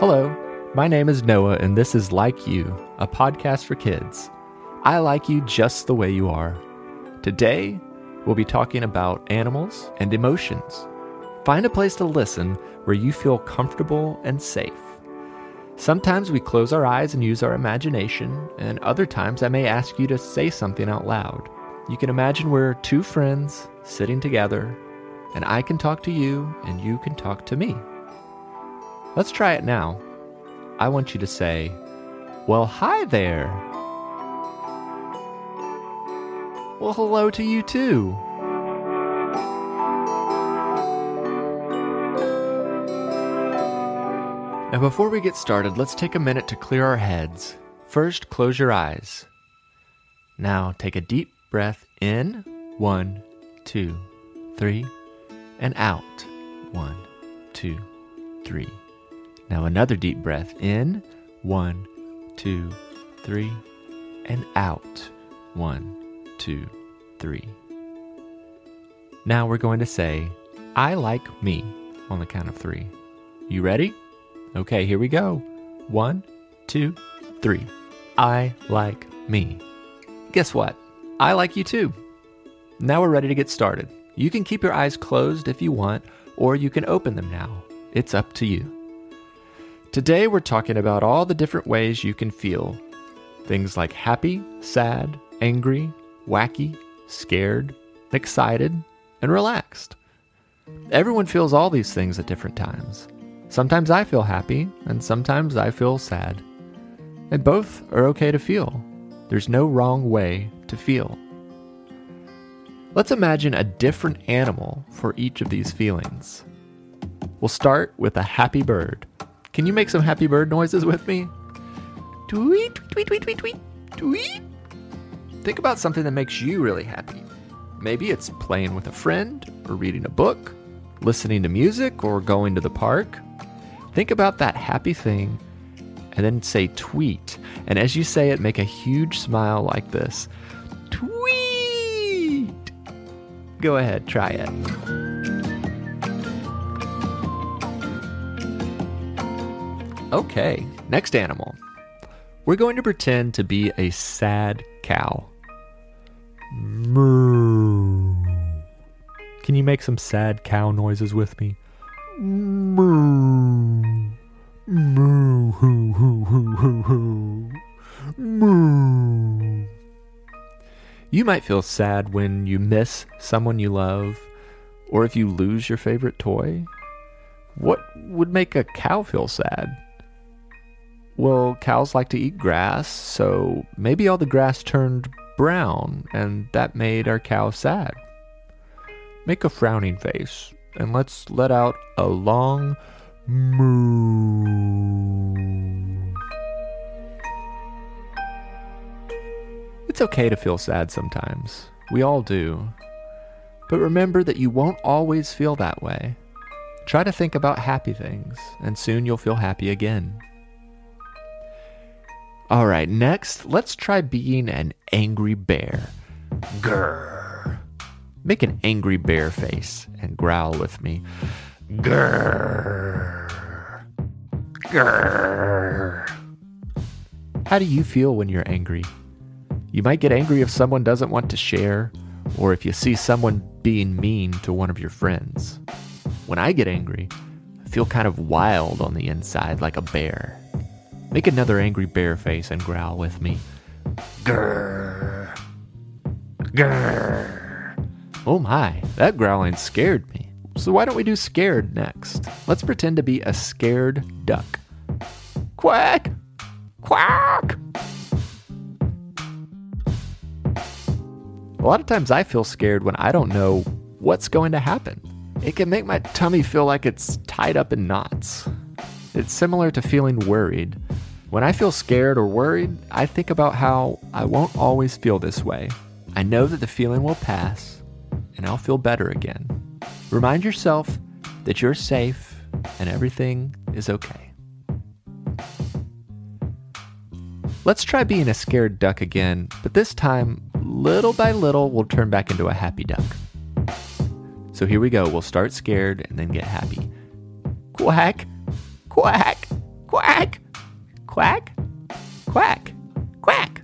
Hello, my name is Noah, and this is Like You, a podcast for kids. I like you just the way you are. Today, we'll be talking about animals and emotions. Find a place to listen where you feel comfortable and safe. Sometimes we close our eyes and use our imagination, and other times I may ask you to say something out loud. You can imagine we're two friends sitting together, and I can talk to you, and you can talk to me. Let's try it now. I want you to say, Well, hi there. Well, hello to you too. Now, before we get started, let's take a minute to clear our heads. First, close your eyes. Now, take a deep breath in. One, two, three. And out. One, two, three. Now, another deep breath in. One, two, three. And out. One, two, three. Now we're going to say, I like me on the count of three. You ready? Okay, here we go. One, two, three. I like me. Guess what? I like you too. Now we're ready to get started. You can keep your eyes closed if you want, or you can open them now. It's up to you. Today we're talking about all the different ways you can feel. Things like happy, sad, angry, wacky, scared, excited, and relaxed. Everyone feels all these things at different times. Sometimes I feel happy, and sometimes I feel sad. And both are okay to feel. There's no wrong way to feel. Let's imagine a different animal for each of these feelings. We'll start with a happy bird. Can you make some happy bird noises with me? Tweet, tweet, tweet, tweet, tweet, tweet. Think about something that makes you really happy. Maybe it's playing with a friend, or reading a book, listening to music, or going to the park. Think about that happy thing and then say tweet. And as you say it, make a huge smile like this Tweet! Go ahead, try it. Okay, next animal. We're going to pretend to be a sad cow. Moo. Can you make some sad cow noises with me? Moo. Moo. You might feel sad when you miss someone you love, or if you lose your favorite toy. What would make a cow feel sad? Well, cows like to eat grass, so maybe all the grass turned brown, and that made our cow sad. Make a frowning face, and let's let out a long moo. It's okay to feel sad sometimes. We all do. But remember that you won't always feel that way. Try to think about happy things, and soon you'll feel happy again. All right, next, let's try being an angry bear. Grrr. Make an angry bear face and growl with me. Grrr. Grrr. How do you feel when you're angry? You might get angry if someone doesn't want to share, or if you see someone being mean to one of your friends. When I get angry, I feel kind of wild on the inside like a bear. Make another angry bear face and growl with me. Grrr. Grrr. Oh my, that growling scared me. So why don't we do scared next? Let's pretend to be a scared duck. Quack! Quack! A lot of times I feel scared when I don't know what's going to happen. It can make my tummy feel like it's tied up in knots. It's similar to feeling worried. When I feel scared or worried, I think about how I won't always feel this way. I know that the feeling will pass and I'll feel better again. Remind yourself that you're safe and everything is okay. Let's try being a scared duck again, but this time, little by little, we'll turn back into a happy duck. So here we go. We'll start scared and then get happy. Quack, quack, Quack! Quack! Quack! Quack!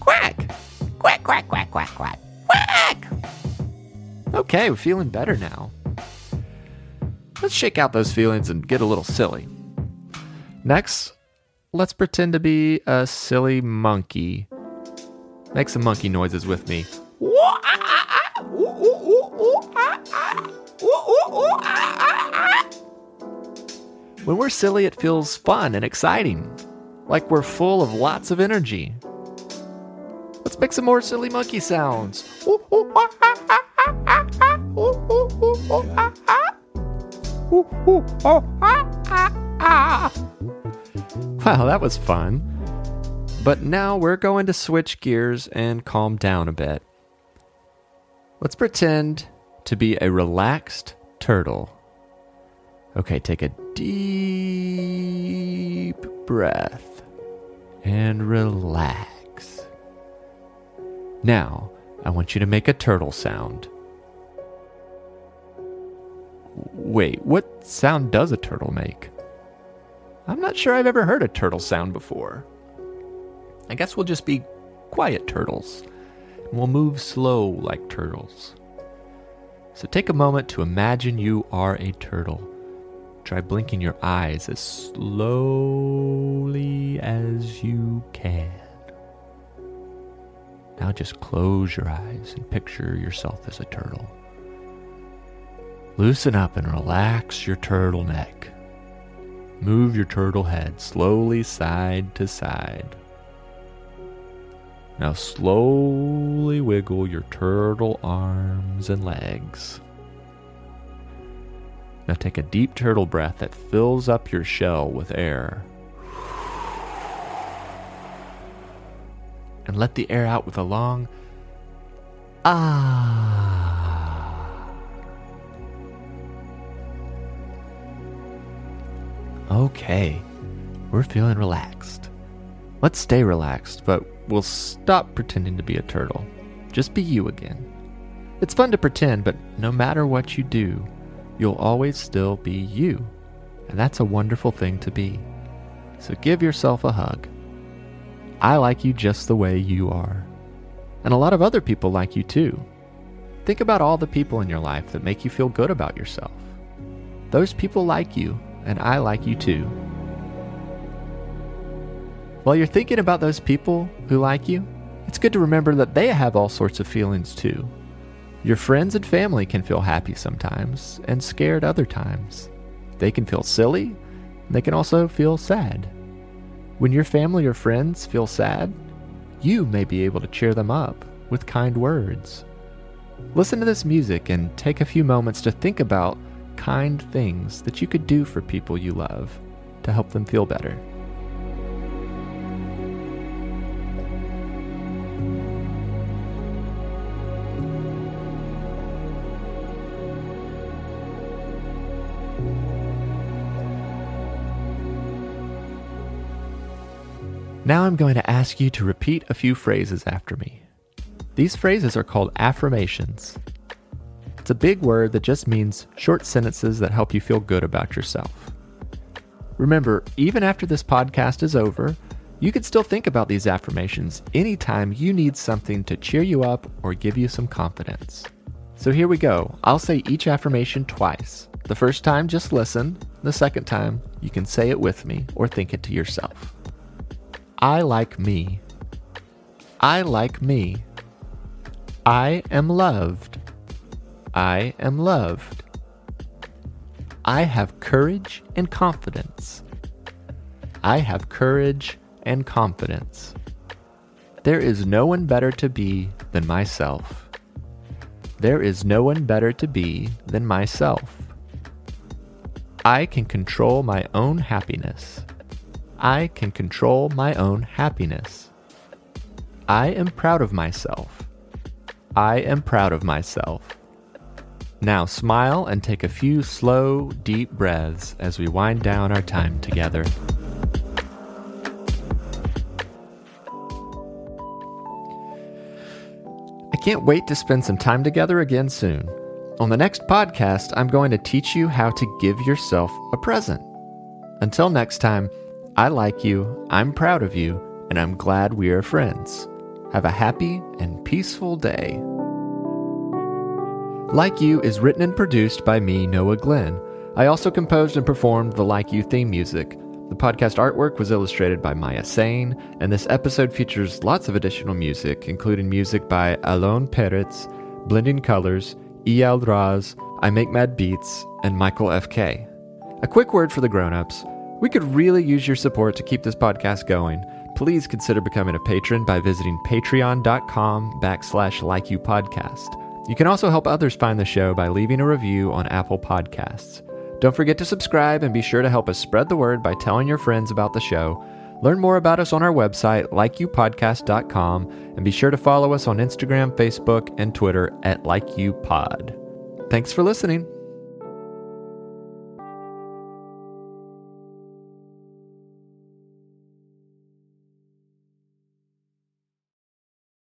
Quack! Quack, quack, quack, quack, quack! Quack! Okay, we're feeling better now. Let's shake out those feelings and get a little silly. Next, let's pretend to be a silly monkey. Make some monkey noises with me. When we're silly, it feels fun and exciting, like we're full of lots of energy. Let's make some more silly monkey sounds. Wow, that was fun. But now we're going to switch gears and calm down a bit. Let's pretend to be a relaxed turtle. Okay, take a deep breath and relax. Now, I want you to make a turtle sound. Wait, what sound does a turtle make? I'm not sure I've ever heard a turtle sound before. I guess we'll just be quiet turtles. And we'll move slow like turtles. So take a moment to imagine you are a turtle. Try blinking your eyes as slowly as you can. Now just close your eyes and picture yourself as a turtle. Loosen up and relax your turtleneck. Move your turtle head slowly side to side. Now slowly wiggle your turtle arms and legs. Now take a deep turtle breath that fills up your shell with air. And let the air out with a long ah. Okay, we're feeling relaxed. Let's stay relaxed, but we'll stop pretending to be a turtle. Just be you again. It's fun to pretend, but no matter what you do, you'll always still be you. And that's a wonderful thing to be. So give yourself a hug. I like you just the way you are. And a lot of other people like you too. Think about all the people in your life that make you feel good about yourself. Those people like you, and I like you too. While you're thinking about those people who like you, it's good to remember that they have all sorts of feelings too. Your friends and family can feel happy sometimes and scared other times. They can feel silly, and they can also feel sad. When your family or friends feel sad, you may be able to cheer them up with kind words. Listen to this music and take a few moments to think about kind things that you could do for people you love to help them feel better. Now I'm going to ask you to repeat a few phrases after me. These phrases are called affirmations. It's a big word that just means short sentences that help you feel good about yourself. Remember, even after this podcast is over, you can still think about these affirmations anytime you need something to cheer you up or give you some confidence. So here we go. I'll say each affirmation twice. The first time, just listen. The second time, you can say it with me or think it to yourself. I like me. I like me. I am loved. I am loved. I have courage and confidence. I have courage and confidence. There is no one better to be than myself. There is no one better to be than myself. I can control my own happiness. I can control my own happiness. I am proud of myself. I am proud of myself. Now smile and take a few slow, deep breaths as we wind down our time together. I can't wait to spend some time together again soon. On the next podcast, I'm going to teach you how to give yourself a present. Until next time, I like you, I'm proud of you, and I'm glad we are friends. Have a happy and peaceful day. Like You is written and produced by me, Noah Glenn. I also composed and performed the Like You theme music. The podcast artwork was illustrated by Maya Sane, and this episode features lots of additional music, including music by Alon Peretz, Blending Colors, Eyal Raz, I Make Mad Beats, and Michael F.K. A quick word for the grown-ups. We could really use your support to keep this podcast going. Please consider becoming a patron by visiting patreon.com backslash like you podcast. You can also help others find the show by leaving a review on Apple Podcasts. Don't forget to subscribe and be sure to help us spread the word by telling your friends about the show. Learn more about us on our website, likeyoupodcast.com, and be sure to follow us on Instagram, Facebook, and Twitter at LikeYouPod. Thanks for listening.